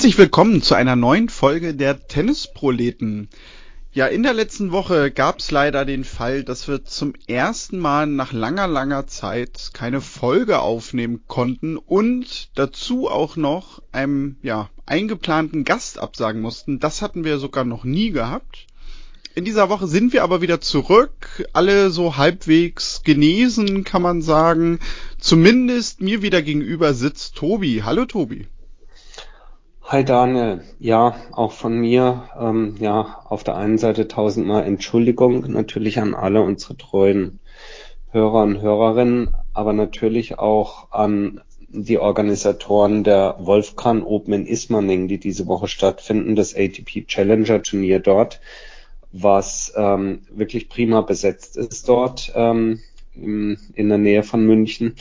Herzlich willkommen zu einer neuen Folge der Tennisproleten. Ja, in der letzten Woche gab es leider den Fall, dass wir zum ersten Mal nach langer, langer Zeit keine Folge aufnehmen konnten und dazu auch noch einem ja, eingeplanten Gast absagen mussten. Das hatten wir sogar noch nie gehabt. In dieser Woche sind wir aber wieder zurück, alle so halbwegs genesen, kann man sagen. Zumindest mir wieder gegenüber sitzt Tobi. Hallo Tobi. Hi Daniel, ja, auch von mir, ähm, ja, auf der einen Seite tausendmal Entschuldigung natürlich an alle unsere treuen Hörer und Hörerinnen, aber natürlich auch an die Organisatoren der Wolfgang Open in Ismaning, die diese Woche stattfinden, das ATP Challenger Turnier dort, was ähm, wirklich prima besetzt ist dort ähm, in, in der Nähe von München.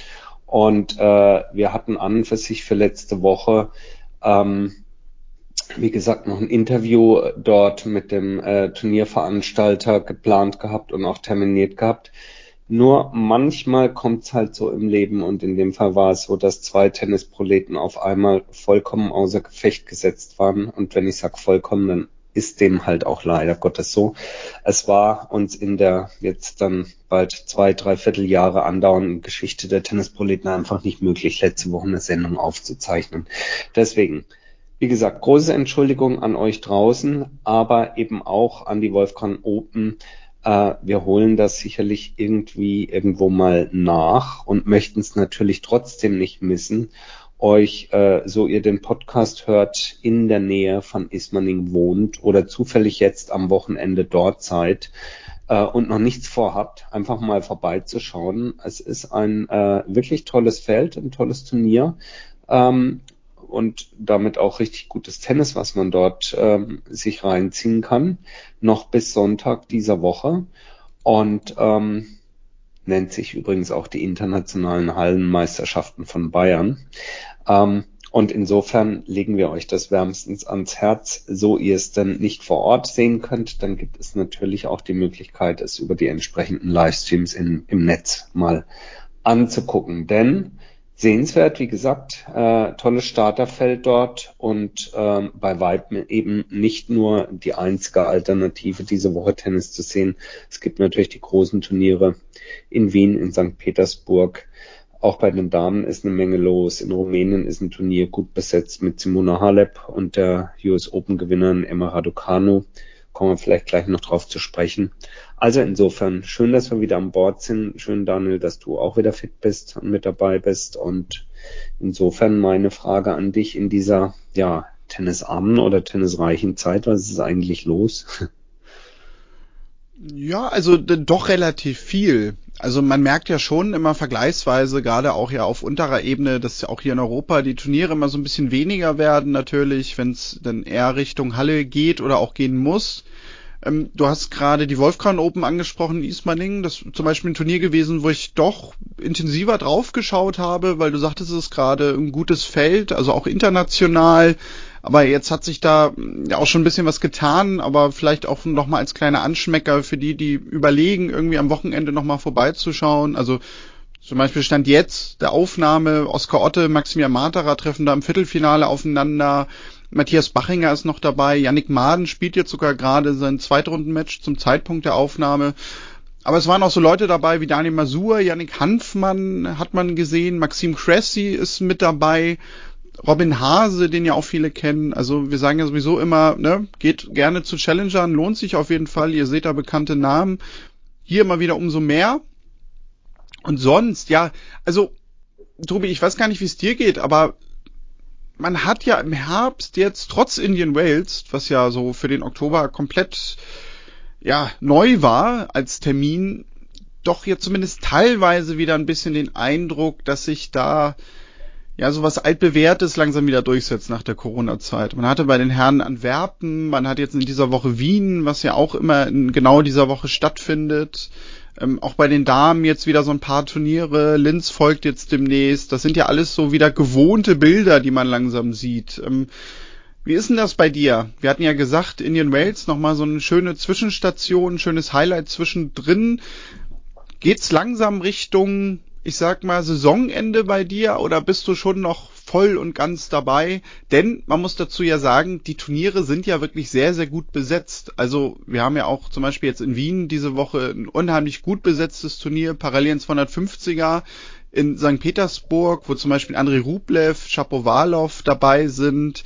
Und äh, wir hatten an und für sich für letzte Woche ähm, wie gesagt, noch ein Interview dort mit dem äh, Turnierveranstalter geplant gehabt und auch terminiert gehabt. Nur manchmal kommt es halt so im Leben und in dem Fall war es so, dass zwei Tennisproleten auf einmal vollkommen außer Gefecht gesetzt waren. Und wenn ich sage vollkommen, dann ist dem halt auch leider Gottes so. Es war uns in der jetzt dann bald zwei, drei Vierteljahre andauernden Geschichte der Tennisproleten einfach nicht möglich, letzte Woche eine Sendung aufzuzeichnen. Deswegen, wie gesagt, große Entschuldigung an euch draußen, aber eben auch an die Wolfgang Open. Äh, wir holen das sicherlich irgendwie irgendwo mal nach und möchten es natürlich trotzdem nicht missen euch, äh, so ihr den Podcast hört, in der Nähe von Ismaning wohnt oder zufällig jetzt am Wochenende dort seid äh, und noch nichts vorhabt, einfach mal vorbeizuschauen. Es ist ein äh, wirklich tolles Feld, ein tolles Turnier. Ähm, und damit auch richtig gutes Tennis, was man dort ähm, sich reinziehen kann, noch bis Sonntag dieser Woche. Und ähm, nennt sich übrigens auch die internationalen Hallenmeisterschaften von Bayern. Ähm, und insofern legen wir euch das wärmstens ans Herz, so ihr es dann nicht vor Ort sehen könnt, dann gibt es natürlich auch die Möglichkeit, es über die entsprechenden Livestreams in, im Netz mal anzugucken. Denn sehenswert, wie gesagt, äh, tolles Starterfeld dort und ähm, bei Weitem eben nicht nur die einzige Alternative, diese Woche Tennis zu sehen. Es gibt natürlich die großen Turniere in Wien, in St. Petersburg, auch bei den Damen ist eine Menge los. In Rumänien ist ein Turnier gut besetzt mit Simona Halep und der US Open Gewinnerin Emma Raducanu. Kommen wir vielleicht gleich noch drauf zu sprechen. Also insofern schön, dass wir wieder an Bord sind. Schön, Daniel, dass du auch wieder fit bist und mit dabei bist. Und insofern meine Frage an dich in dieser, ja, tennisarmen oder tennisreichen Zeit. Was ist eigentlich los? Ja, also doch relativ viel. Also man merkt ja schon immer vergleichsweise, gerade auch ja auf unterer Ebene, dass ja auch hier in Europa die Turniere immer so ein bisschen weniger werden natürlich, wenn es dann eher Richtung Halle geht oder auch gehen muss. Ähm, du hast gerade die Wolfgang Open angesprochen, Ismaning. Das ist zum Beispiel ein Turnier gewesen, wo ich doch intensiver drauf geschaut habe, weil du sagtest, es ist gerade ein gutes Feld, also auch international. Aber jetzt hat sich da ja auch schon ein bisschen was getan, aber vielleicht auch noch mal als kleiner Anschmecker für die, die überlegen, irgendwie am Wochenende noch mal vorbeizuschauen. Also zum Beispiel stand jetzt der Aufnahme Oskar Otte, Maximilian Materer treffen da im Viertelfinale aufeinander. Matthias Bachinger ist noch dabei. Yannick Maden spielt jetzt sogar gerade sein Zweitrundenmatch zum Zeitpunkt der Aufnahme. Aber es waren auch so Leute dabei wie Daniel Masur, Yannick Hanfmann hat man gesehen, Maxim Cressy ist mit dabei. Robin Hase, den ja auch viele kennen. Also wir sagen ja sowieso immer, ne, geht gerne zu Challengern, lohnt sich auf jeden Fall. Ihr seht da bekannte Namen. Hier immer wieder umso mehr. Und sonst, ja, also, Tobi, ich weiß gar nicht, wie es dir geht, aber man hat ja im Herbst jetzt trotz Indian Wales, was ja so für den Oktober komplett ja neu war als Termin, doch jetzt zumindest teilweise wieder ein bisschen den Eindruck, dass sich da ja, sowas altbewährtes langsam wieder durchsetzt nach der Corona-Zeit. Man hatte bei den Herren Antwerpen, man hat jetzt in dieser Woche Wien, was ja auch immer in genau dieser Woche stattfindet. Ähm, auch bei den Damen jetzt wieder so ein paar Turniere. Linz folgt jetzt demnächst. Das sind ja alles so wieder gewohnte Bilder, die man langsam sieht. Ähm, wie ist denn das bei dir? Wir hatten ja gesagt, Indian Wales nochmal so eine schöne Zwischenstation, schönes Highlight zwischendrin. Geht's langsam Richtung ich sag mal, Saisonende bei dir oder bist du schon noch voll und ganz dabei, denn man muss dazu ja sagen, die Turniere sind ja wirklich sehr, sehr gut besetzt. Also wir haben ja auch zum Beispiel jetzt in Wien diese Woche ein unheimlich gut besetztes Turnier, parallel ins 250er in St. Petersburg, wo zum Beispiel Andrei Rublev, Shapovalov dabei sind.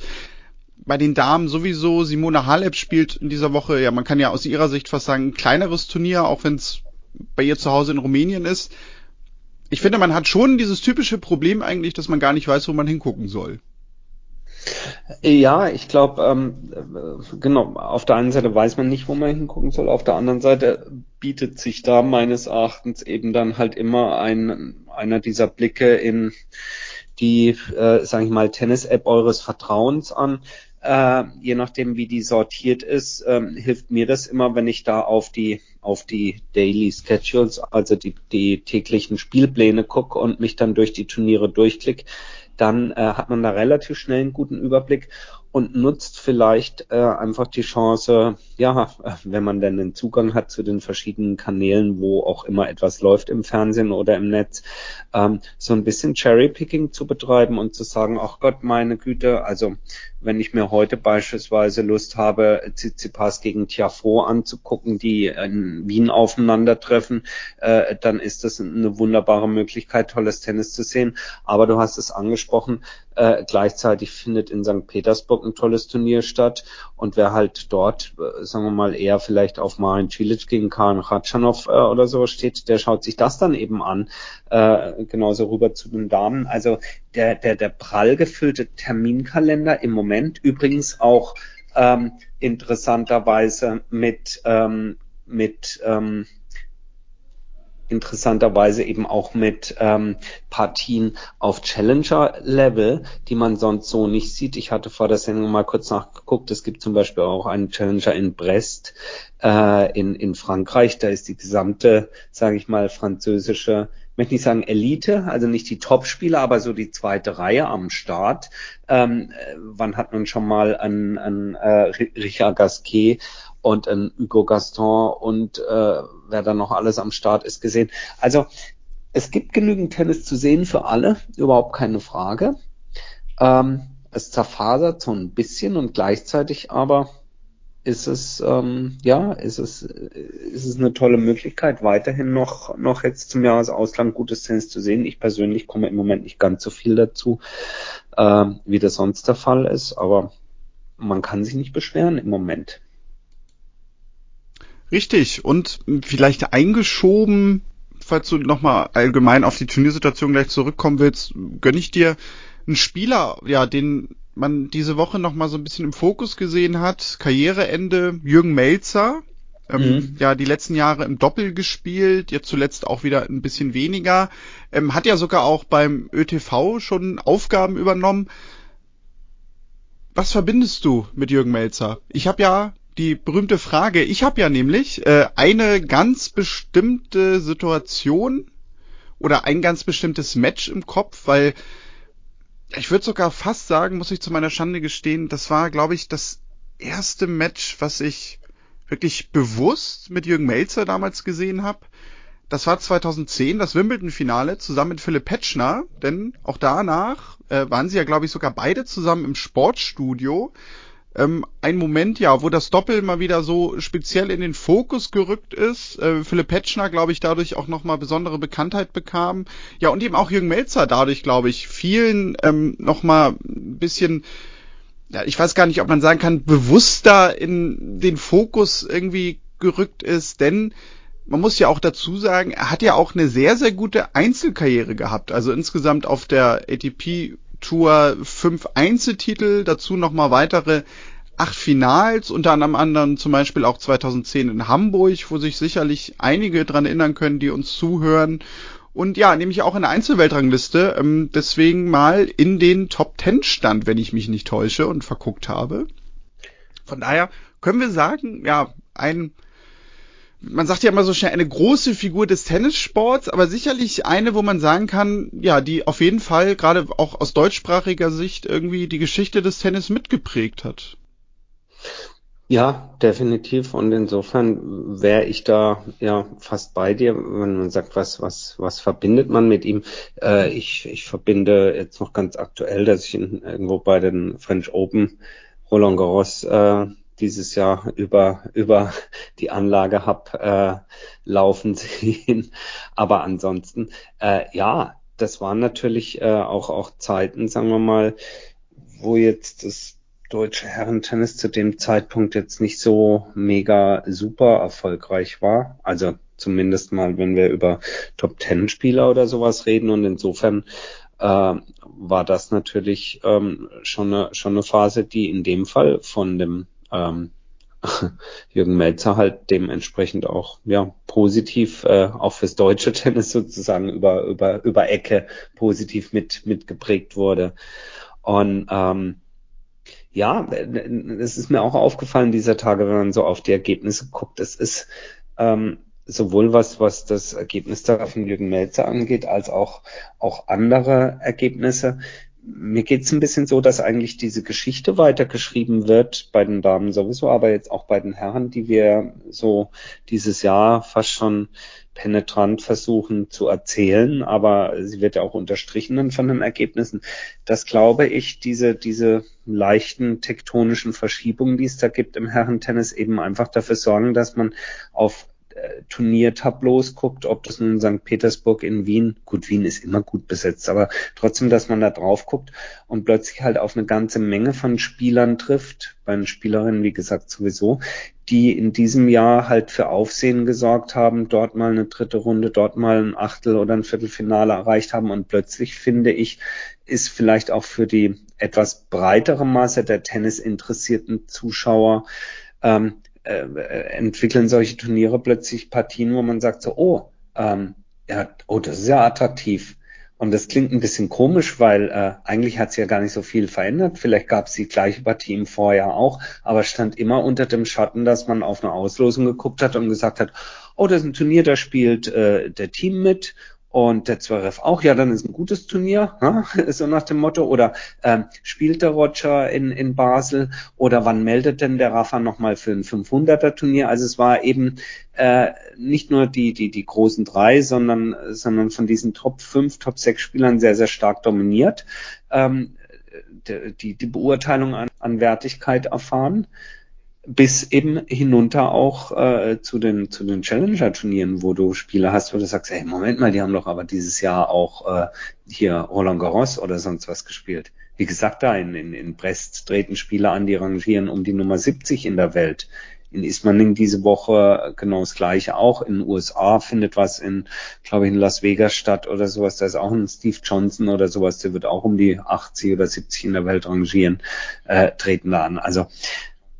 Bei den Damen sowieso, Simona Halep spielt in dieser Woche, ja, man kann ja aus ihrer Sicht fast sagen, ein kleineres Turnier, auch wenn es bei ihr zu Hause in Rumänien ist ich finde, man hat schon dieses typische Problem eigentlich, dass man gar nicht weiß, wo man hingucken soll. Ja, ich glaube, ähm, genau, auf der einen Seite weiß man nicht, wo man hingucken soll, auf der anderen Seite bietet sich da meines Erachtens eben dann halt immer ein, einer dieser Blicke in die, äh, sage ich mal, Tennis-App eures Vertrauens an, äh, je nachdem, wie die sortiert ist, ähm, hilft mir das immer, wenn ich da auf die auf die Daily Schedules, also die, die täglichen Spielpläne gucke und mich dann durch die Turniere durchklicke, dann äh, hat man da relativ schnell einen guten Überblick und nutzt vielleicht äh, einfach die Chance, ja, wenn man denn den Zugang hat zu den verschiedenen Kanälen, wo auch immer etwas läuft im Fernsehen oder im Netz, ähm, so ein bisschen Cherry-Picking zu betreiben und zu sagen, ach Gott, meine Güte, also wenn ich mir heute beispielsweise Lust habe, Tsitsipas gegen Tiafo anzugucken, die in Wien aufeinandertreffen, äh, dann ist das eine wunderbare Möglichkeit, tolles Tennis zu sehen. Aber du hast es angesprochen, äh, gleichzeitig findet in St. Petersburg ein tolles Turnier statt. Und wer halt dort, äh, sagen wir mal, eher vielleicht auf Marin Cilic gegen Karen Ratschanow äh, oder so steht, der schaut sich das dann eben an. Äh, genauso rüber zu den Damen. Also der, der, der prall gefüllte Terminkalender im Moment übrigens auch ähm, interessanterweise mit, ähm, mit ähm, interessanterweise eben auch mit ähm, Partien auf Challenger-Level, die man sonst so nicht sieht. Ich hatte vor der Sendung mal kurz nachgeguckt. Es gibt zum Beispiel auch einen Challenger in Brest äh, in, in Frankreich. Da ist die gesamte, sage ich mal, französische möchte nicht sagen Elite, also nicht die Top-Spieler, aber so die zweite Reihe am Start. Ähm, äh, wann hat man schon mal an, an äh, Richard Gasquet und ein Hugo Gaston und äh, wer da noch alles am Start ist gesehen. Also es gibt genügend Tennis zu sehen für alle, überhaupt keine Frage. Ähm, es zerfasert so ein bisschen und gleichzeitig aber ist es ähm, ja ist es ist es eine tolle Möglichkeit weiterhin noch noch jetzt zum Jahresausland gutes Tennis zu sehen. Ich persönlich komme im Moment nicht ganz so viel dazu, äh, wie das sonst der Fall ist, aber man kann sich nicht beschweren im Moment. Richtig. Und vielleicht eingeschoben, falls du nochmal allgemein auf die Turniersituation gleich zurückkommen willst, gönne ich dir einen Spieler, ja, den man diese Woche nochmal so ein bisschen im Fokus gesehen hat. Karriereende Jürgen Melzer. Ähm, mhm. Ja, die letzten Jahre im Doppel gespielt, jetzt zuletzt auch wieder ein bisschen weniger. Ähm, hat ja sogar auch beim ÖTV schon Aufgaben übernommen. Was verbindest du mit Jürgen Melzer? Ich habe ja die berühmte Frage. Ich habe ja nämlich äh, eine ganz bestimmte Situation oder ein ganz bestimmtes Match im Kopf, weil ich würde sogar fast sagen, muss ich zu meiner Schande gestehen, das war, glaube ich, das erste Match, was ich wirklich bewusst mit Jürgen Melzer damals gesehen habe. Das war 2010, das Wimbledon-Finale, zusammen mit Philipp Petschner, denn auch danach äh, waren sie ja, glaube ich, sogar beide zusammen im Sportstudio ähm, ein Moment, ja, wo das Doppel mal wieder so speziell in den Fokus gerückt ist. Äh, Philipp Petschner, glaube ich, dadurch auch nochmal besondere Bekanntheit bekam. Ja, und eben auch Jürgen Melzer dadurch, glaube ich, vielen ähm, nochmal ein bisschen ja, ich weiß gar nicht, ob man sagen kann, bewusster in den Fokus irgendwie gerückt ist, denn man muss ja auch dazu sagen, er hat ja auch eine sehr, sehr gute Einzelkarriere gehabt. Also insgesamt auf der ATP Tour fünf Einzeltitel, dazu nochmal weitere acht Finals, unter anderem zum Beispiel auch 2010 in Hamburg, wo sich sicherlich einige dran erinnern können, die uns zuhören. Und ja, nämlich auch in der Einzelweltrangliste, ähm, deswegen mal in den Top Ten stand, wenn ich mich nicht täusche und verguckt habe. Von daher können wir sagen, ja, ein man sagt ja immer so schnell eine große Figur des Tennissports, aber sicherlich eine, wo man sagen kann, ja, die auf jeden Fall gerade auch aus deutschsprachiger Sicht irgendwie die Geschichte des Tennis mitgeprägt hat. Ja, definitiv. Und insofern wäre ich da ja fast bei dir, wenn man sagt, was, was, was verbindet man mit ihm? Äh, ich, ich verbinde jetzt noch ganz aktuell, dass ich ihn irgendwo bei den French Open Roland Garros äh, dieses Jahr über, über die Anlage hab äh, laufen sehen. Aber ansonsten, äh, ja, das waren natürlich äh, auch, auch Zeiten, sagen wir mal, wo jetzt das deutsche Herrentennis zu dem Zeitpunkt jetzt nicht so mega super erfolgreich war. Also zumindest mal, wenn wir über Top Ten Spieler oder sowas reden. Und insofern äh, war das natürlich ähm, schon, eine, schon eine Phase, die in dem Fall von dem ähm, Jürgen Melzer halt dementsprechend auch ja positiv äh, auch fürs deutsche Tennis sozusagen über über über Ecke positiv mit mitgeprägt wurde und ähm, ja, es ist mir auch aufgefallen dieser Tage, wenn man so auf die Ergebnisse guckt. Es ist ähm, sowohl was, was das Ergebnis da von Jürgen Melzer angeht, als auch, auch andere Ergebnisse. Mir geht's ein bisschen so, dass eigentlich diese Geschichte weitergeschrieben wird, bei den Damen sowieso, aber jetzt auch bei den Herren, die wir so dieses Jahr fast schon penetrant versuchen zu erzählen, aber sie wird ja auch unterstrichen dann von den Ergebnissen. Das glaube ich, diese, diese leichten tektonischen Verschiebungen, die es da gibt im Herrentennis, eben einfach dafür sorgen, dass man auf Turniertableaus guckt, ob das nun St. Petersburg in Wien, gut, Wien ist immer gut besetzt, aber trotzdem, dass man da drauf guckt und plötzlich halt auf eine ganze Menge von Spielern trifft, bei den Spielerinnen, wie gesagt, sowieso, die in diesem Jahr halt für Aufsehen gesorgt haben, dort mal eine dritte Runde, dort mal ein Achtel oder ein Viertelfinale erreicht haben und plötzlich finde ich, ist vielleicht auch für die etwas breitere Masse der Tennis-interessierten Zuschauer ähm, äh, entwickeln solche Turniere plötzlich Partien, wo man sagt so, oh, ähm, ja, oh, das ist ja attraktiv. Und das klingt ein bisschen komisch, weil äh, eigentlich hat es ja gar nicht so viel verändert. Vielleicht gab es die gleiche Partie im Vorjahr auch, aber stand immer unter dem Schatten, dass man auf eine Auslosung geguckt hat und gesagt hat, oh, das ist ein Turnier, da spielt äh, der Team mit und der Zverev auch, ja, dann ist ein gutes Turnier, ne? so nach dem Motto. Oder ähm, spielt der Roger in, in Basel oder wann meldet denn der Rafa nochmal für ein 500er Turnier? Also es war eben äh, nicht nur die, die, die großen drei, sondern, sondern von diesen Top 5, Top 6 Spielern sehr, sehr stark dominiert. Ähm, die, die Beurteilung an, an Wertigkeit erfahren bis eben hinunter auch äh, zu den zu den Challenger-Turnieren, wo du Spiele hast, wo du sagst, hey, Moment mal, die haben doch aber dieses Jahr auch äh, hier Roland Garros oder sonst was gespielt. Wie gesagt, da in, in, in Brest treten Spieler an, die rangieren um die Nummer 70 in der Welt. In Ismaning diese Woche genau das gleiche auch. In den USA findet was in, glaube ich, in Las Vegas statt oder sowas. Da ist auch ein Steve Johnson oder sowas, der wird auch um die 80 oder 70 in der Welt rangieren, äh, treten da an. Also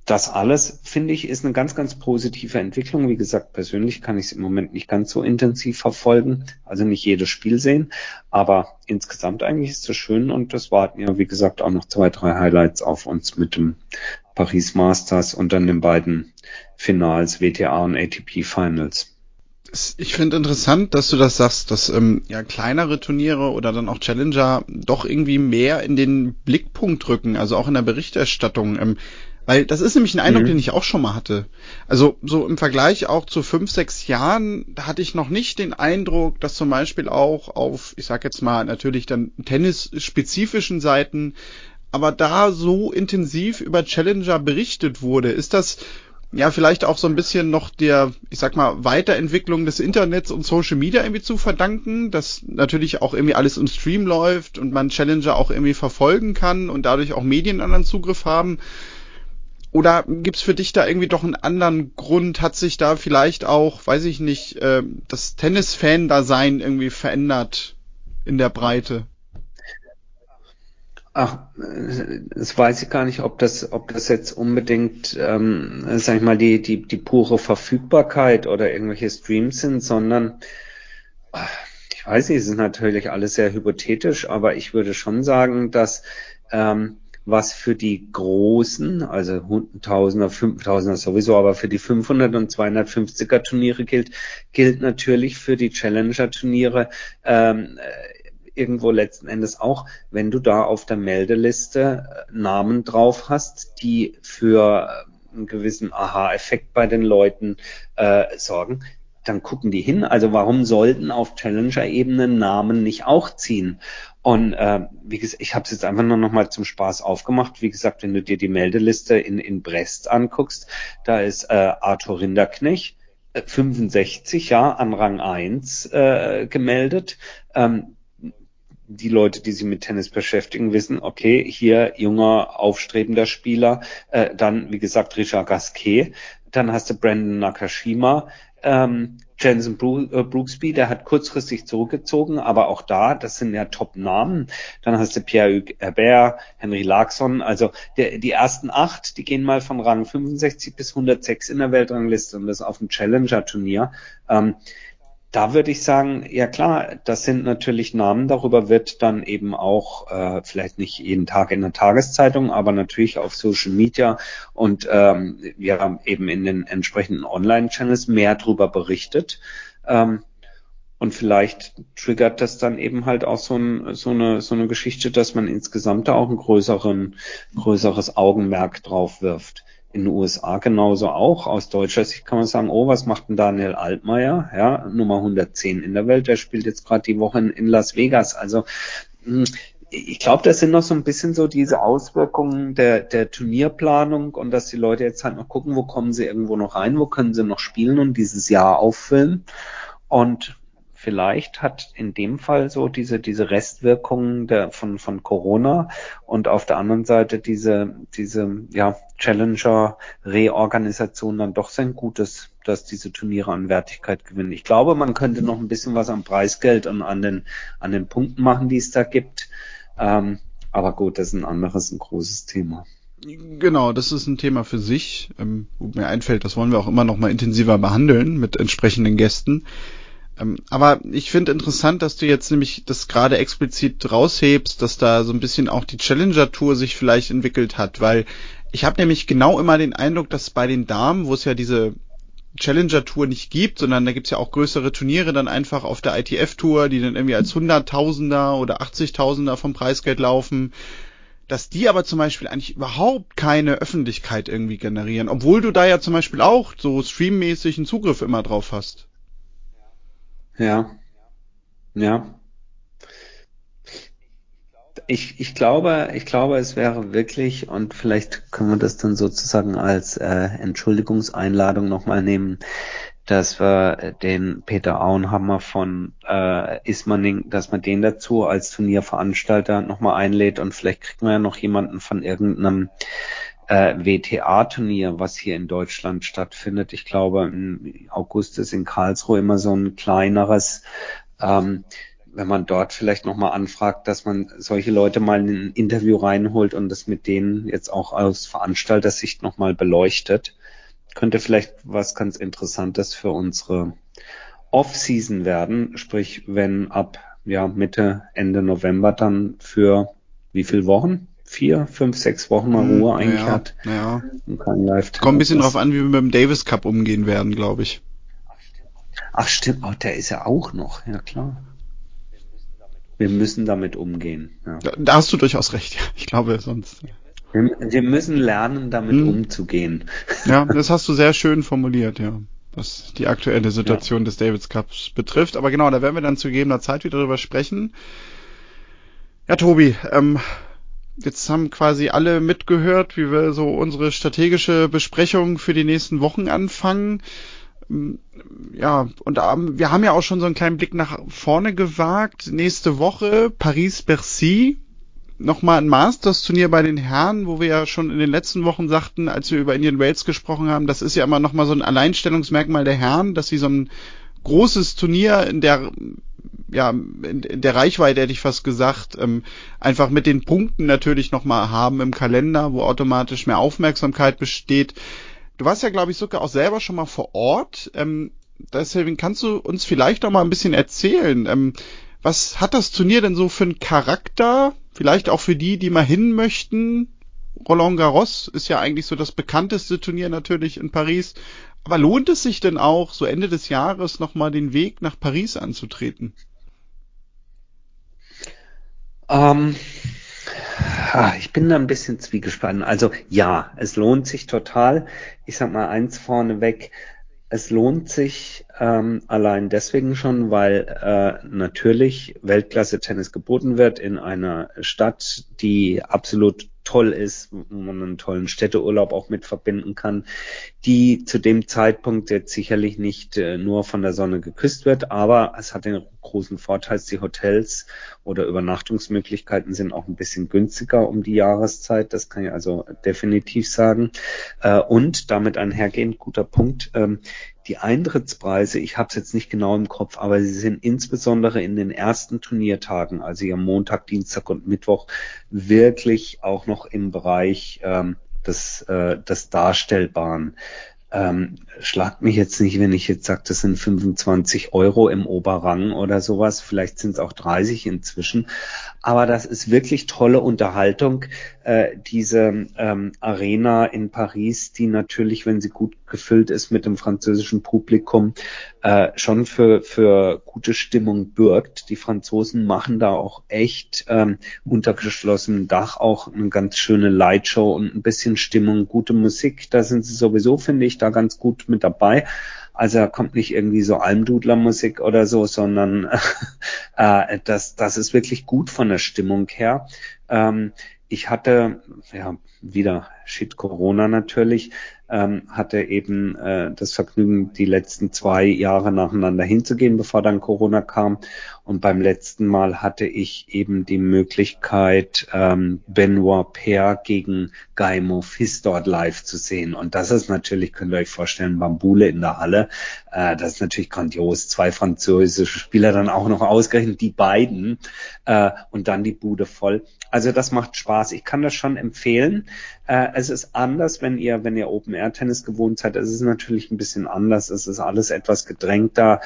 das alles, finde ich, ist eine ganz, ganz positive Entwicklung. Wie gesagt, persönlich kann ich es im Moment nicht ganz so intensiv verfolgen, also nicht jedes Spiel sehen, aber insgesamt eigentlich ist es schön und das warten ja, wie gesagt, auch noch zwei, drei Highlights auf uns mit dem Paris Masters und dann den beiden Finals, WTA und ATP Finals. Ich finde interessant, dass du das sagst, dass ähm, ja kleinere Turniere oder dann auch Challenger doch irgendwie mehr in den Blickpunkt rücken, also auch in der Berichterstattung. Ähm, weil das ist nämlich ein Eindruck, mhm. den ich auch schon mal hatte. Also so im Vergleich auch zu fünf, sechs Jahren, da hatte ich noch nicht den Eindruck, dass zum Beispiel auch auf, ich sag jetzt mal natürlich dann tennisspezifischen Seiten, aber da so intensiv über Challenger berichtet wurde. Ist das ja vielleicht auch so ein bisschen noch der, ich sag mal, Weiterentwicklung des Internets und Social Media irgendwie zu verdanken, dass natürlich auch irgendwie alles im Stream läuft und man Challenger auch irgendwie verfolgen kann und dadurch auch Medien anderen Zugriff haben? Oder gibt's für dich da irgendwie doch einen anderen Grund? Hat sich da vielleicht auch, weiß ich nicht, äh, das Tennis-Fan-Dasein irgendwie verändert in der Breite? Ach, das weiß ich gar nicht, ob das, ob das jetzt unbedingt, ähm, sag ich mal, die, die, die pure Verfügbarkeit oder irgendwelche Streams sind, sondern ich weiß nicht, es ist natürlich alles sehr hypothetisch, aber ich würde schon sagen, dass ähm, was für die großen, also Tausender, Fünftausender sowieso, aber für die 500 und 250er Turniere gilt, gilt natürlich für die Challenger Turniere ähm, äh, irgendwo letzten Endes auch, wenn du da auf der Meldeliste äh, Namen drauf hast, die für einen gewissen Aha-Effekt bei den Leuten äh, sorgen, dann gucken die hin. Also warum sollten auf Challenger-Ebene Namen nicht auch ziehen? Und äh, wie gesagt, ich habe es jetzt einfach nur noch mal zum Spaß aufgemacht. Wie gesagt, wenn du dir die Meldeliste in, in Brest anguckst, da ist äh, Arthur Rinderknecht, 65 äh, ja an Rang 1 äh, gemeldet. Ähm, die Leute, die sich mit Tennis beschäftigen, wissen, okay, hier junger, aufstrebender Spieler, äh, dann, wie gesagt, Richard Gasquet, dann hast du Brandon Nakashima, ähm, Jensen äh, Brooksby, der hat kurzfristig zurückgezogen, aber auch da, das sind ja Top-Namen. Dann hast du Pierre-Hugues Herbert, Henry Larkson, also der, die ersten acht, die gehen mal von Rang 65 bis 106 in der Weltrangliste und das auf dem Challenger-Turnier. Ähm, da würde ich sagen, ja klar, das sind natürlich Namen, darüber wird dann eben auch, äh, vielleicht nicht jeden Tag in der Tageszeitung, aber natürlich auf Social Media und ähm, ja eben in den entsprechenden Online-Channels mehr darüber berichtet. Ähm, und vielleicht triggert das dann eben halt auch so, ein, so, eine, so eine Geschichte, dass man insgesamt da auch ein größeren, größeres Augenmerk drauf wirft in den USA genauso auch. Aus deutscher Sicht kann man sagen, oh, was macht denn Daniel Altmaier? Ja, Nummer 110 in der Welt. Der spielt jetzt gerade die Woche in, in Las Vegas. Also hm, ich glaube, das sind noch so ein bisschen so diese Auswirkungen der, der Turnierplanung und dass die Leute jetzt halt noch gucken, wo kommen sie irgendwo noch rein, wo können sie noch spielen und dieses Jahr auffüllen. Und vielleicht hat in dem Fall so diese, diese Restwirkungen der, von, von Corona und auf der anderen Seite diese, diese, ja, Challenger-Reorganisation dann doch sein Gutes, dass diese Turniere an Wertigkeit gewinnen. Ich glaube, man könnte noch ein bisschen was am Preisgeld und an den, an den Punkten machen, die es da gibt. Ähm, aber gut, das ist ein anderes, ein großes Thema. Genau, das ist ein Thema für sich, ähm, wo mir einfällt, das wollen wir auch immer noch mal intensiver behandeln mit entsprechenden Gästen. Ähm, aber ich finde interessant, dass du jetzt nämlich das gerade explizit raushebst, dass da so ein bisschen auch die Challenger Tour sich vielleicht entwickelt hat, weil ich habe nämlich genau immer den Eindruck, dass bei den Damen, wo es ja diese Challenger Tour nicht gibt, sondern da gibt's ja auch größere Turniere dann einfach auf der ITF Tour, die dann irgendwie als Hunderttausender oder Achtzigtausender vom Preisgeld laufen, dass die aber zum Beispiel eigentlich überhaupt keine Öffentlichkeit irgendwie generieren, obwohl du da ja zum Beispiel auch so streammäßig einen Zugriff immer drauf hast. Ja. Ja. Ich, ich glaube, ich glaube, es wäre wirklich, und vielleicht können wir das dann sozusagen als äh, Entschuldigungseinladung nochmal nehmen, dass wir den Peter Auenhammer von äh, Ismaning, dass man den dazu als Turnierveranstalter nochmal einlädt und vielleicht kriegen wir ja noch jemanden von irgendeinem äh, WTA-Turnier, was hier in Deutschland stattfindet. Ich glaube, im August ist in Karlsruhe immer so ein kleineres. Ähm, wenn man dort vielleicht nochmal anfragt, dass man solche Leute mal in ein Interview reinholt und das mit denen jetzt auch aus Veranstaltersicht nochmal beleuchtet, könnte vielleicht was ganz Interessantes für unsere Off-Season werden. Sprich, wenn ab ja, Mitte, Ende November dann für wie viele Wochen? Vier, fünf, sechs Wochen mal hm, Ruhe eigentlich ja, hat. Ja. Und kein live Kommt ein bisschen drauf an, wie wir mit dem Davis Cup umgehen werden, glaube ich. Ach stimmt, oh, der ist ja auch noch, ja klar. Wir müssen damit umgehen. Ja. Da, da hast du durchaus recht, ja. Ich glaube sonst. Wir, wir müssen lernen, damit hm. umzugehen. Ja, das hast du sehr schön formuliert, ja. Was die aktuelle Situation ja. des Davis Cups betrifft. Aber genau, da werden wir dann zu gegebener Zeit wieder drüber sprechen. Ja, Tobi, ähm, Jetzt haben quasi alle mitgehört, wie wir so unsere strategische Besprechung für die nächsten Wochen anfangen. Mm, ja, und wir haben ja auch schon so einen kleinen Blick nach vorne gewagt. Nächste Woche Paris-Bercy. Nochmal ein Masters-Turnier bei den Herren, wo wir ja schon in den letzten Wochen sagten, als wir über Indian Wales gesprochen haben, das ist ja immer nochmal so ein Alleinstellungsmerkmal der Herren, dass sie so ein großes Turnier in der ja, in, in der Reichweite hätte ich fast gesagt, ähm, einfach mit den Punkten natürlich nochmal haben im Kalender, wo automatisch mehr Aufmerksamkeit besteht. Du warst ja, glaube ich, sogar auch selber schon mal vor Ort. Ähm, deswegen kannst du uns vielleicht noch mal ein bisschen erzählen. Ähm, was hat das Turnier denn so für einen Charakter? Vielleicht auch für die, die mal hin möchten. Roland Garros ist ja eigentlich so das bekannteste Turnier natürlich in Paris. Aber lohnt es sich denn auch, so Ende des Jahres nochmal den Weg nach Paris anzutreten? Ähm, Ich bin da ein bisschen zwiegespannt. Also ja, es lohnt sich total. Ich sag mal eins vorneweg. Es lohnt sich ähm, allein deswegen schon, weil äh, natürlich Weltklasse-Tennis geboten wird in einer Stadt, die absolut toll ist, wo man einen tollen Städteurlaub auch mit verbinden kann, die zu dem Zeitpunkt jetzt sicherlich nicht äh, nur von der Sonne geküsst wird, aber es hat den großen Vorteil, die Hotels oder Übernachtungsmöglichkeiten sind auch ein bisschen günstiger um die Jahreszeit, das kann ich also definitiv sagen. Äh, und damit einhergehend, guter Punkt, ähm, die Eintrittspreise, ich habe es jetzt nicht genau im Kopf, aber sie sind insbesondere in den ersten Turniertagen, also am Montag, Dienstag und Mittwoch, wirklich auch noch im Bereich ähm, des, äh, des Darstellbaren. Ähm, schlagt mich jetzt nicht, wenn ich jetzt sage, das sind 25 Euro im Oberrang oder sowas. Vielleicht sind es auch 30 inzwischen. Aber das ist wirklich tolle Unterhaltung. Äh, diese ähm, Arena in Paris, die natürlich, wenn sie gut gefüllt ist mit dem französischen Publikum, äh, schon für, für gute Stimmung bürgt. Die Franzosen machen da auch echt ähm, unter geschlossenem Dach auch eine ganz schöne Lightshow und ein bisschen Stimmung, gute Musik. Da sind sie sowieso, finde ich, da ganz gut mit dabei. Also da kommt nicht irgendwie so Almdudler-Musik oder so, sondern äh, das, das ist wirklich gut von der Stimmung her. Ähm, ich hatte, ja, wieder Shit Corona natürlich, ähm, hatte eben äh, das Vergnügen, die letzten zwei Jahre nacheinander hinzugehen, bevor dann Corona kam. Und beim letzten Mal hatte ich eben die Möglichkeit, ähm, Benoit Paire gegen Guy Monfils dort live zu sehen. Und das ist natürlich, könnt ihr euch vorstellen, Bambule in der Halle. Äh, das ist natürlich grandios. Zwei französische Spieler dann auch noch ausgerechnet, die beiden. Äh, und dann die Bude voll. Also das macht Spaß. Ich kann das schon empfehlen. Äh, es ist anders, wenn ihr, wenn ihr Open Air Tennis gewohnt seid. Es ist natürlich ein bisschen anders. Es ist alles etwas gedrängter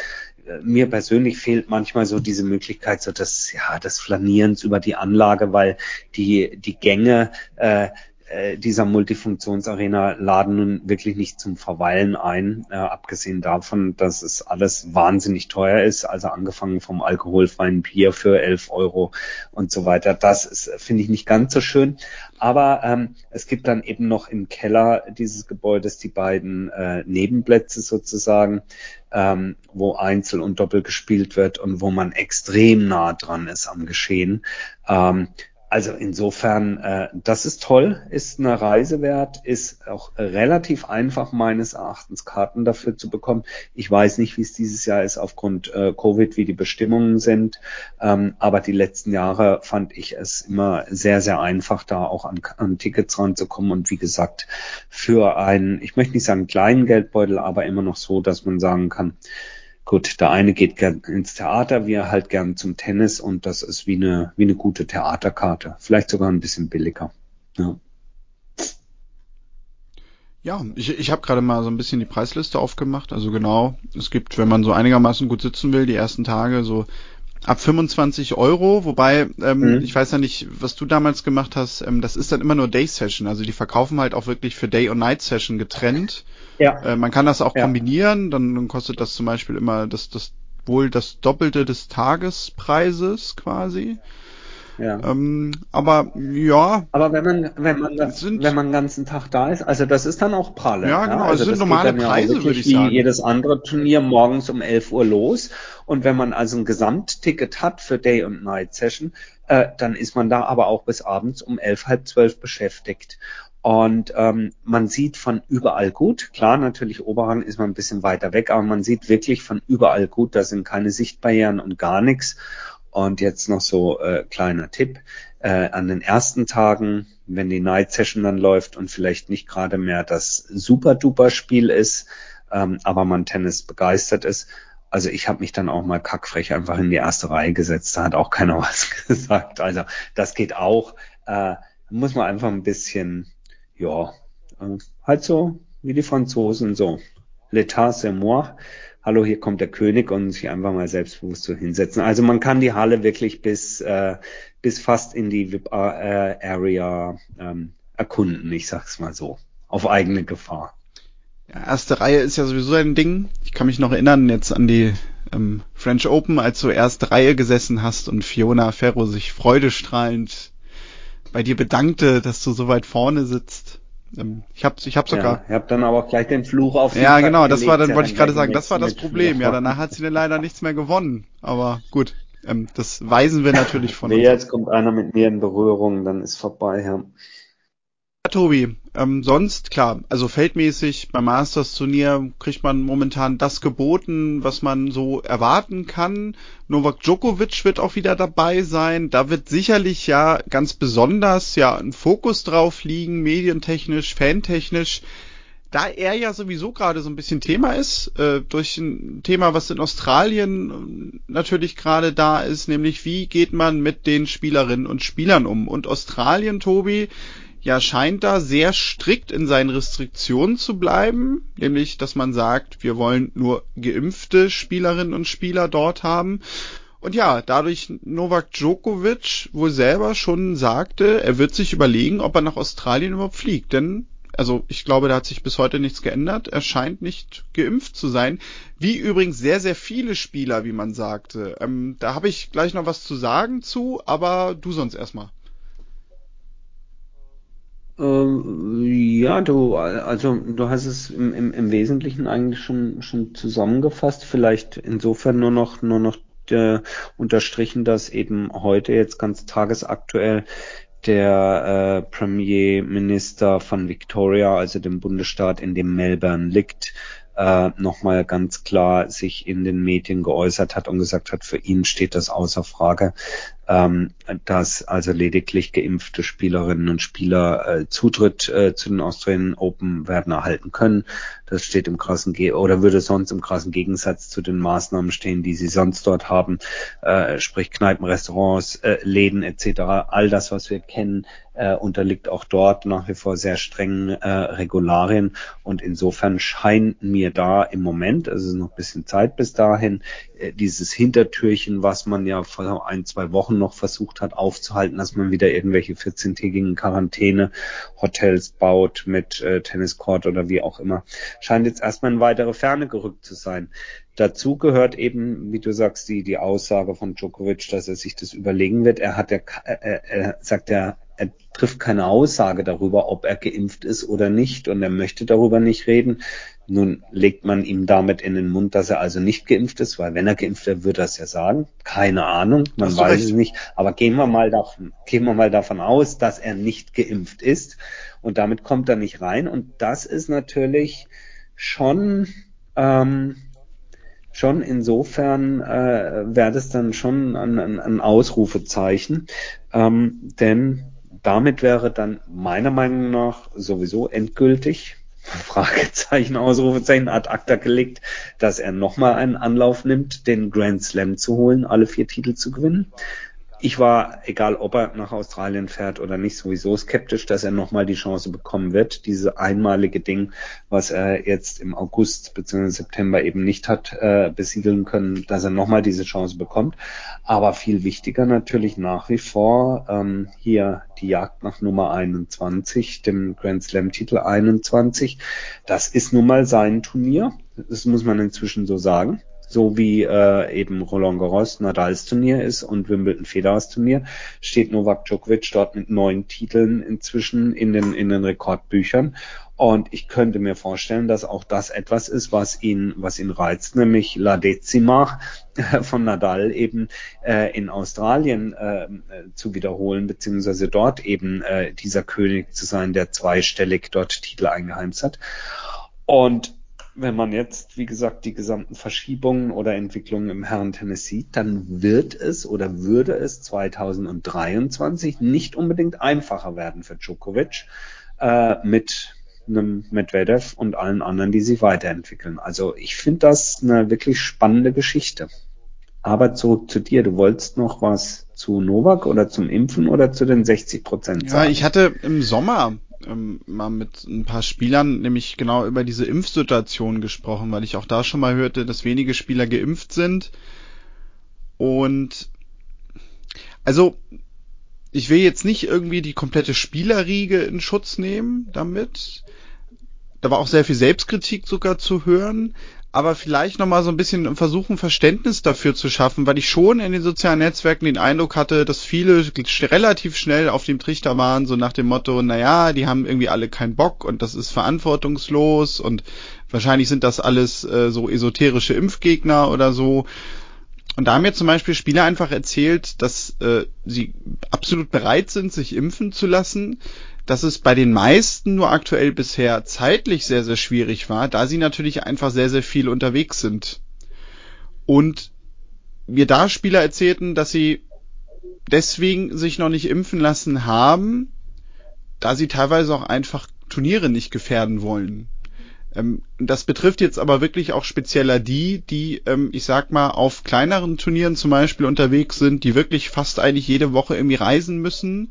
mir persönlich fehlt manchmal so diese Möglichkeit, so das, ja, des Flanierens über die Anlage, weil die, die Gänge äh, äh, dieser Multifunktionsarena laden nun wirklich nicht zum Verweilen ein, äh, abgesehen davon, dass es alles wahnsinnig teuer ist, also angefangen vom alkoholfreien Bier für 11 Euro und so weiter. Das ist, finde ich, nicht ganz so schön. Aber ähm, es gibt dann eben noch im Keller dieses Gebäudes die beiden äh, Nebenplätze sozusagen, ähm, wo Einzel und Doppel gespielt wird und wo man extrem nah dran ist am Geschehen. Ähm, also insofern, äh, das ist toll, ist eine Reise wert, ist auch relativ einfach meines Erachtens Karten dafür zu bekommen. Ich weiß nicht, wie es dieses Jahr ist aufgrund äh, Covid, wie die Bestimmungen sind, ähm, aber die letzten Jahre fand ich es immer sehr, sehr einfach, da auch an, an Tickets ranzukommen und wie gesagt, für einen, ich möchte nicht sagen kleinen Geldbeutel, aber immer noch so, dass man sagen kann, Gut, der eine geht gern ins Theater, wir halt gern zum Tennis und das ist wie eine, wie eine gute Theaterkarte. Vielleicht sogar ein bisschen billiger. Ja. Ja, ich, ich habe gerade mal so ein bisschen die Preisliste aufgemacht. Also genau, es gibt, wenn man so einigermaßen gut sitzen will, die ersten Tage so ab 25 Euro, wobei ähm, mhm. ich weiß ja nicht, was du damals gemacht hast, ähm, das ist dann immer nur Day Session, also die verkaufen halt auch wirklich für Day und Night Session getrennt. Ja. Äh, man kann das auch ja. kombinieren, dann, dann kostet das zum Beispiel immer das, das wohl das Doppelte des Tagespreises quasi. Ja. Ähm, aber ja. Aber wenn man, wenn man sind, wenn man den ganzen Tag da ist, also das ist dann auch pralle. Ja, genau, ja? also das sind normale Preise, ja würde ich sagen. Wie jedes andere Turnier morgens um 11 Uhr los. Und wenn man also ein Gesamtticket hat für Day und Night Session, äh, dann ist man da aber auch bis abends um elf, halb zwölf beschäftigt. Und ähm, man sieht von überall gut. Klar, natürlich Oberrang ist man ein bisschen weiter weg, aber man sieht wirklich von überall gut. Da sind keine Sichtbarrieren und gar nichts. Und jetzt noch so äh, kleiner Tipp. Äh, an den ersten Tagen, wenn die Night Session dann läuft und vielleicht nicht gerade mehr das super-duper-Spiel ist, ähm, aber man Tennis begeistert ist, also ich habe mich dann auch mal kackfrech einfach in die erste Reihe gesetzt, da hat auch keiner was gesagt. Also das geht auch. Äh, muss man einfach ein bisschen, ja, äh, halt so wie die Franzosen so. L'état c'est moi hallo, hier kommt der König und sich einfach mal selbstbewusst so hinsetzen. Also man kann die Halle wirklich bis, äh, bis fast in die VIP-Area äh, ähm, erkunden, ich sag's mal so, auf eigene Gefahr. Ja, erste Reihe ist ja sowieso ein Ding. Ich kann mich noch erinnern jetzt an die ähm, French Open, als du erste Reihe gesessen hast und Fiona Ferro sich freudestrahlend bei dir bedankte, dass du so weit vorne sitzt. Ähm, ich habe ich hab sogar. Ja, ich habe dann aber auch gleich den Fluch auf sie Ja, genau, das war dann, wollte ich gerade sagen, das war das Problem. Ja, danach hat sie dann leider nichts mehr gewonnen. Aber gut, ähm, das weisen wir natürlich von nee, uns. jetzt kommt einer mit mir in Berührung, dann ist vorbei, ja. Ja, Tobi, ähm, sonst klar, also feldmäßig beim Masters Turnier kriegt man momentan das geboten, was man so erwarten kann. Novak Djokovic wird auch wieder dabei sein. Da wird sicherlich ja ganz besonders ja ein Fokus drauf liegen, medientechnisch, fantechnisch. Da er ja sowieso gerade so ein bisschen Thema ist, äh, durch ein Thema, was in Australien natürlich gerade da ist, nämlich wie geht man mit den Spielerinnen und Spielern um? Und Australien, Tobi, ja scheint da sehr strikt in seinen Restriktionen zu bleiben, nämlich dass man sagt, wir wollen nur geimpfte Spielerinnen und Spieler dort haben. Und ja, dadurch Novak Djokovic wohl selber schon sagte, er wird sich überlegen, ob er nach Australien überhaupt fliegt. Denn, also ich glaube, da hat sich bis heute nichts geändert. Er scheint nicht geimpft zu sein. Wie übrigens sehr, sehr viele Spieler, wie man sagte. Ähm, da habe ich gleich noch was zu sagen zu, aber du sonst erstmal. Ähm, ja, du, also du hast es im, im, im Wesentlichen eigentlich schon, schon zusammengefasst. Vielleicht insofern nur noch, nur noch äh, unterstrichen, dass eben heute jetzt ganz tagesaktuell der äh, Premierminister von Victoria, also dem Bundesstaat, in dem Melbourne liegt, äh, nochmal ganz klar sich in den Medien geäußert hat und gesagt hat, für ihn steht das außer Frage, ähm, dass also lediglich geimpfte Spielerinnen und Spieler äh, Zutritt äh, zu den Australian Open werden erhalten können. Das steht im krassen Ge oder würde sonst im krassen Gegensatz zu den Maßnahmen stehen, die sie sonst dort haben, äh, sprich Kneipen, Restaurants, äh, Läden etc. All das, was wir kennen, äh, unterliegt auch dort nach wie vor sehr strengen äh, Regularien und insofern scheint mir da im Moment, also es ist noch ein bisschen Zeit bis dahin, äh, dieses Hintertürchen, was man ja vor ein, zwei Wochen noch versucht hat aufzuhalten, dass man wieder irgendwelche 14-tägigen Quarantäne-Hotels baut mit äh, Tenniscourt oder wie auch immer, scheint jetzt erstmal in weitere Ferne gerückt zu sein. Dazu gehört eben, wie du sagst, die, die Aussage von Djokovic, dass er sich das überlegen wird. Er hat ja, er, er sagt ja, er trifft keine Aussage darüber, ob er geimpft ist oder nicht und er möchte darüber nicht reden. Nun legt man ihm damit in den Mund, dass er also nicht geimpft ist, weil wenn er geimpft wäre, würde er es ja sagen. Keine Ahnung, man weiß recht. es nicht. Aber gehen wir mal davon, gehen wir mal davon aus, dass er nicht geimpft ist und damit kommt er nicht rein. Und das ist natürlich schon ähm, schon insofern äh, wäre das dann schon ein, ein, ein Ausrufezeichen, ähm, denn damit wäre dann meiner Meinung nach sowieso endgültig Fragezeichen, Ausrufezeichen ad acta gelegt, dass er nochmal einen Anlauf nimmt, den Grand Slam zu holen, alle vier Titel zu gewinnen ich war, egal ob er nach Australien fährt oder nicht, sowieso skeptisch, dass er nochmal die Chance bekommen wird, diese einmalige Ding, was er jetzt im August bzw. September eben nicht hat äh, besiedeln können, dass er nochmal diese Chance bekommt. Aber viel wichtiger natürlich nach wie vor ähm, hier die Jagd nach Nummer 21, dem Grand Slam Titel 21. Das ist nun mal sein Turnier. Das muss man inzwischen so sagen so wie äh, eben Roland Garros Nadals Turnier ist und Wimbledon Federers Turnier, steht Novak Djokovic dort mit neun Titeln inzwischen in den, in den Rekordbüchern. Und ich könnte mir vorstellen, dass auch das etwas ist, was ihn, was ihn reizt, nämlich La Decima von Nadal eben äh, in Australien äh, zu wiederholen, beziehungsweise dort eben äh, dieser König zu sein, der zweistellig dort Titel eingeheimst hat. Und wenn man jetzt, wie gesagt, die gesamten Verschiebungen oder Entwicklungen im Herrentennis sieht, dann wird es oder würde es 2023 nicht unbedingt einfacher werden für Djokovic äh, mit einem Medvedev und allen anderen, die sich weiterentwickeln. Also ich finde das eine wirklich spannende Geschichte. Aber zurück zu dir. Du wolltest noch was zu Novak oder zum Impfen oder zu den 60 Prozent? Ja, ich hatte im Sommer ähm, mal mit ein paar Spielern nämlich genau über diese Impfsituation gesprochen, weil ich auch da schon mal hörte, dass wenige Spieler geimpft sind. Und also ich will jetzt nicht irgendwie die komplette Spielerriege in Schutz nehmen damit. Da war auch sehr viel Selbstkritik sogar zu hören. Aber vielleicht nochmal so ein bisschen versuchen, Verständnis dafür zu schaffen, weil ich schon in den sozialen Netzwerken den Eindruck hatte, dass viele relativ schnell auf dem Trichter waren, so nach dem Motto, naja, die haben irgendwie alle keinen Bock und das ist verantwortungslos und wahrscheinlich sind das alles äh, so esoterische Impfgegner oder so. Und da haben mir zum Beispiel Spieler einfach erzählt, dass äh, sie absolut bereit sind, sich impfen zu lassen, dass es bei den meisten nur aktuell bisher zeitlich sehr, sehr schwierig war, da sie natürlich einfach sehr, sehr viel unterwegs sind. Und mir da Spieler erzählten, dass sie deswegen sich noch nicht impfen lassen haben, da sie teilweise auch einfach Turniere nicht gefährden wollen. Ähm, das betrifft jetzt aber wirklich auch spezieller die, die, ähm, ich sag mal, auf kleineren Turnieren zum Beispiel unterwegs sind, die wirklich fast eigentlich jede Woche irgendwie reisen müssen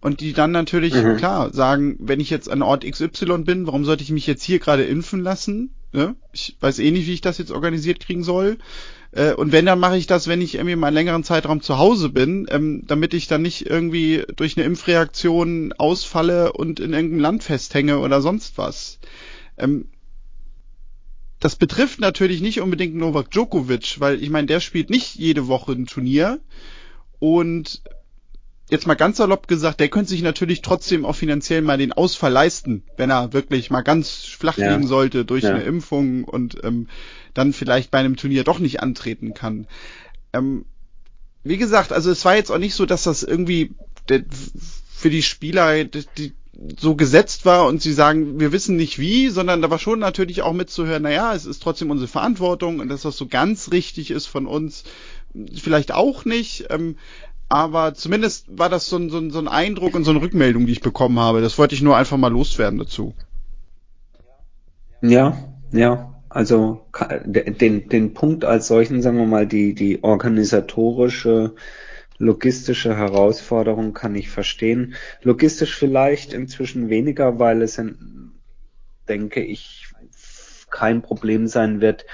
und die dann natürlich, mhm. klar, sagen, wenn ich jetzt an Ort XY bin, warum sollte ich mich jetzt hier gerade impfen lassen? Ne? Ich weiß eh nicht, wie ich das jetzt organisiert kriegen soll. Äh, und wenn, dann mache ich das, wenn ich irgendwie mal einen längeren Zeitraum zu Hause bin, ähm, damit ich dann nicht irgendwie durch eine Impfreaktion ausfalle und in irgendeinem Land festhänge oder sonst was. Ähm, das betrifft natürlich nicht unbedingt Novak Djokovic, weil ich meine, der spielt nicht jede Woche ein Turnier und jetzt mal ganz salopp gesagt, der könnte sich natürlich trotzdem auch finanziell mal den Ausfall leisten, wenn er wirklich mal ganz flach ja. liegen sollte durch ja. eine Impfung und ähm, dann vielleicht bei einem Turnier doch nicht antreten kann. Ähm, wie gesagt, also es war jetzt auch nicht so, dass das irgendwie für die Spieler die, so gesetzt war und sie sagen, wir wissen nicht wie, sondern da war schon natürlich auch mitzuhören, naja, es ist trotzdem unsere Verantwortung und dass das so ganz richtig ist von uns, vielleicht auch nicht. Ähm, aber zumindest war das so ein, so, ein, so ein Eindruck und so eine Rückmeldung, die ich bekommen habe. Das wollte ich nur einfach mal loswerden dazu. Ja, ja. Also den, den Punkt als solchen, sagen wir mal, die, die organisatorische, logistische Herausforderung kann ich verstehen. Logistisch vielleicht inzwischen weniger, weil es, denke ich, kein Problem sein wird,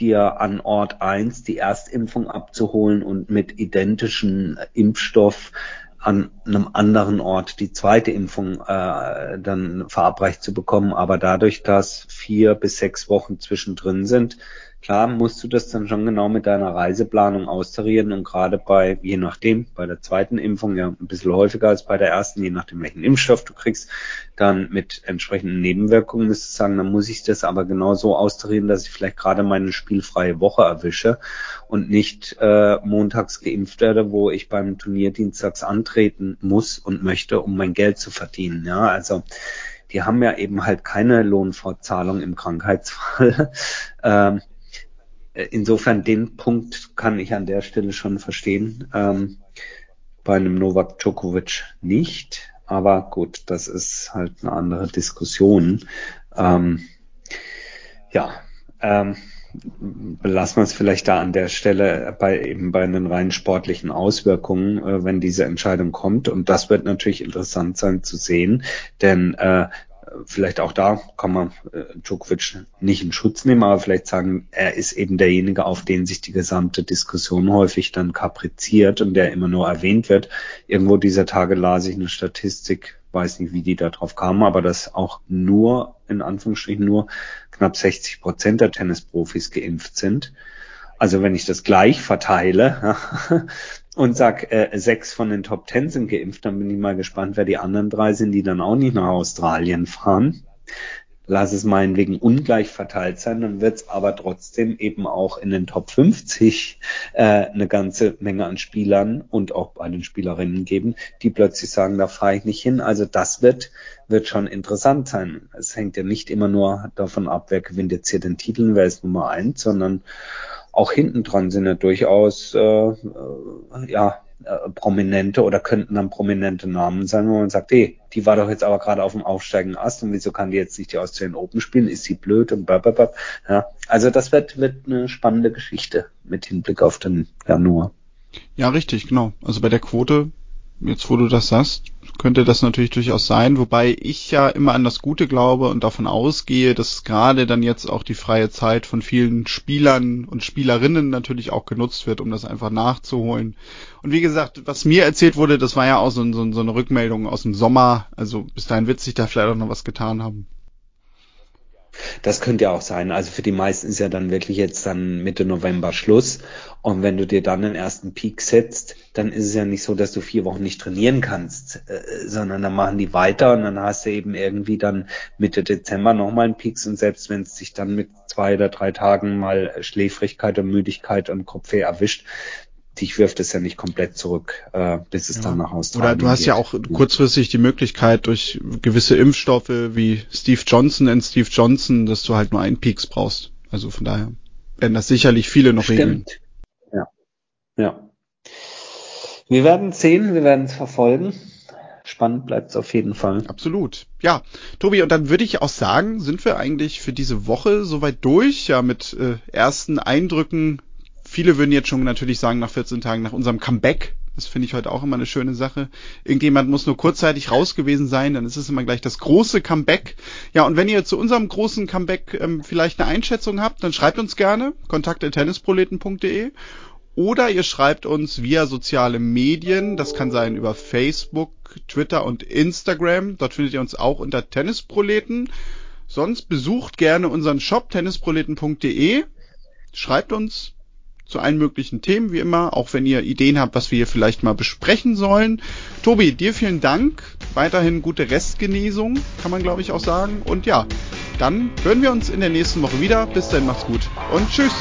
dir an Ort eins die Erstimpfung abzuholen und mit identischen Impfstoff an einem anderen Ort die zweite Impfung äh, dann verabreicht zu bekommen. Aber dadurch, dass vier bis sechs Wochen zwischendrin sind, Klar musst du das dann schon genau mit deiner Reiseplanung austarieren und gerade bei, je nachdem, bei der zweiten Impfung ja ein bisschen häufiger als bei der ersten, je nachdem welchen Impfstoff du kriegst, dann mit entsprechenden Nebenwirkungen müsstest du sagen, dann muss ich das aber genau so austarieren, dass ich vielleicht gerade meine spielfreie Woche erwische und nicht äh, montags geimpft werde, wo ich beim Turnier dienstags antreten muss und möchte, um mein Geld zu verdienen. Ja, also die haben ja eben halt keine Lohnfortzahlung im Krankheitsfall. ähm, äh, insofern den Punkt kann ich an der Stelle schon verstehen. Ähm, bei einem Novak Djokovic nicht. Aber gut, das ist halt eine andere Diskussion. Ähm, ja, ähm, belassen wir es vielleicht da an der Stelle bei eben bei den rein sportlichen Auswirkungen, äh, wenn diese Entscheidung kommt. Und das wird natürlich interessant sein zu sehen, denn äh, vielleicht auch da kann man äh, Djokovic nicht in Schutz nehmen, aber vielleicht sagen, er ist eben derjenige, auf den sich die gesamte Diskussion häufig dann kapriziert und der immer nur erwähnt wird. Irgendwo dieser Tage las ich eine Statistik, weiß nicht, wie die da drauf kamen, aber dass auch nur, in Anführungsstrichen nur, knapp 60 Prozent der Tennisprofis geimpft sind. Also wenn ich das gleich verteile, und sag, äh, sechs von den Top Ten sind geimpft, dann bin ich mal gespannt, wer die anderen drei sind, die dann auch nicht nach Australien fahren. Lass es meinetwegen ungleich verteilt sein, dann wird es aber trotzdem eben auch in den Top 50 äh, eine ganze Menge an Spielern und auch bei den Spielerinnen geben, die plötzlich sagen, da fahre ich nicht hin. Also das wird, wird schon interessant sein. Es hängt ja nicht immer nur davon ab, wer gewinnt jetzt hier den Titel, wer ist Nummer eins, sondern auch hinten dran sind ja durchaus äh, äh, ja, äh, prominente oder könnten dann prominente Namen sein, wo man sagt, hey, die war doch jetzt aber gerade auf dem aufsteigenden Ast und wieso kann die jetzt nicht die Australian Open spielen? Ist sie blöd und blablabla. Ja, also das wird, wird eine spannende Geschichte mit Hinblick auf den Januar. Ja, richtig, genau. Also bei der Quote, jetzt wo du das sagst, könnte das natürlich durchaus sein, wobei ich ja immer an das Gute glaube und davon ausgehe, dass gerade dann jetzt auch die freie Zeit von vielen Spielern und Spielerinnen natürlich auch genutzt wird, um das einfach nachzuholen. Und wie gesagt, was mir erzählt wurde, das war ja auch so, so, so eine Rückmeldung aus dem Sommer. Also bis dahin wird sich da vielleicht auch noch was getan haben. Das könnte ja auch sein. Also für die meisten ist ja dann wirklich jetzt dann Mitte November Schluss. Und wenn du dir dann den ersten Peak setzt, dann ist es ja nicht so, dass du vier Wochen nicht trainieren kannst, äh, sondern dann machen die weiter und dann hast du eben irgendwie dann Mitte Dezember nochmal einen Peaks und selbst wenn es sich dann mit zwei oder drei Tagen mal Schläfrigkeit und Müdigkeit und Kopfweh erwischt, dich wirft es ja nicht komplett zurück, äh, bis es ja. dann nach Australien Oder du hast geht. ja auch kurzfristig die Möglichkeit durch gewisse Impfstoffe wie Steve Johnson und Steve Johnson, dass du halt nur einen Peaks brauchst. Also von daher werden das sicherlich viele noch Stimmt. regeln. Ja. Ja. Wir werden sehen, wir werden es verfolgen. Spannend bleibt es auf jeden Fall. Absolut. Ja, Tobi, und dann würde ich auch sagen, sind wir eigentlich für diese Woche soweit durch, ja, mit äh, ersten Eindrücken Viele würden jetzt schon natürlich sagen, nach 14 Tagen, nach unserem Comeback. Das finde ich heute auch immer eine schöne Sache. Irgendjemand muss nur kurzzeitig raus gewesen sein, dann ist es immer gleich das große Comeback. Ja, und wenn ihr zu unserem großen Comeback ähm, vielleicht eine Einschätzung habt, dann schreibt uns gerne, kontakt.tennisproleten.de oder ihr schreibt uns via soziale Medien. Das kann sein über Facebook, Twitter und Instagram. Dort findet ihr uns auch unter Tennisproleten. Sonst besucht gerne unseren Shop tennisproleten.de. Schreibt uns, zu allen möglichen Themen, wie immer, auch wenn ihr Ideen habt, was wir hier vielleicht mal besprechen sollen. Tobi, dir vielen Dank. Weiterhin gute Restgenesung, kann man glaube ich auch sagen. Und ja, dann hören wir uns in der nächsten Woche wieder. Bis dann, macht's gut und tschüss.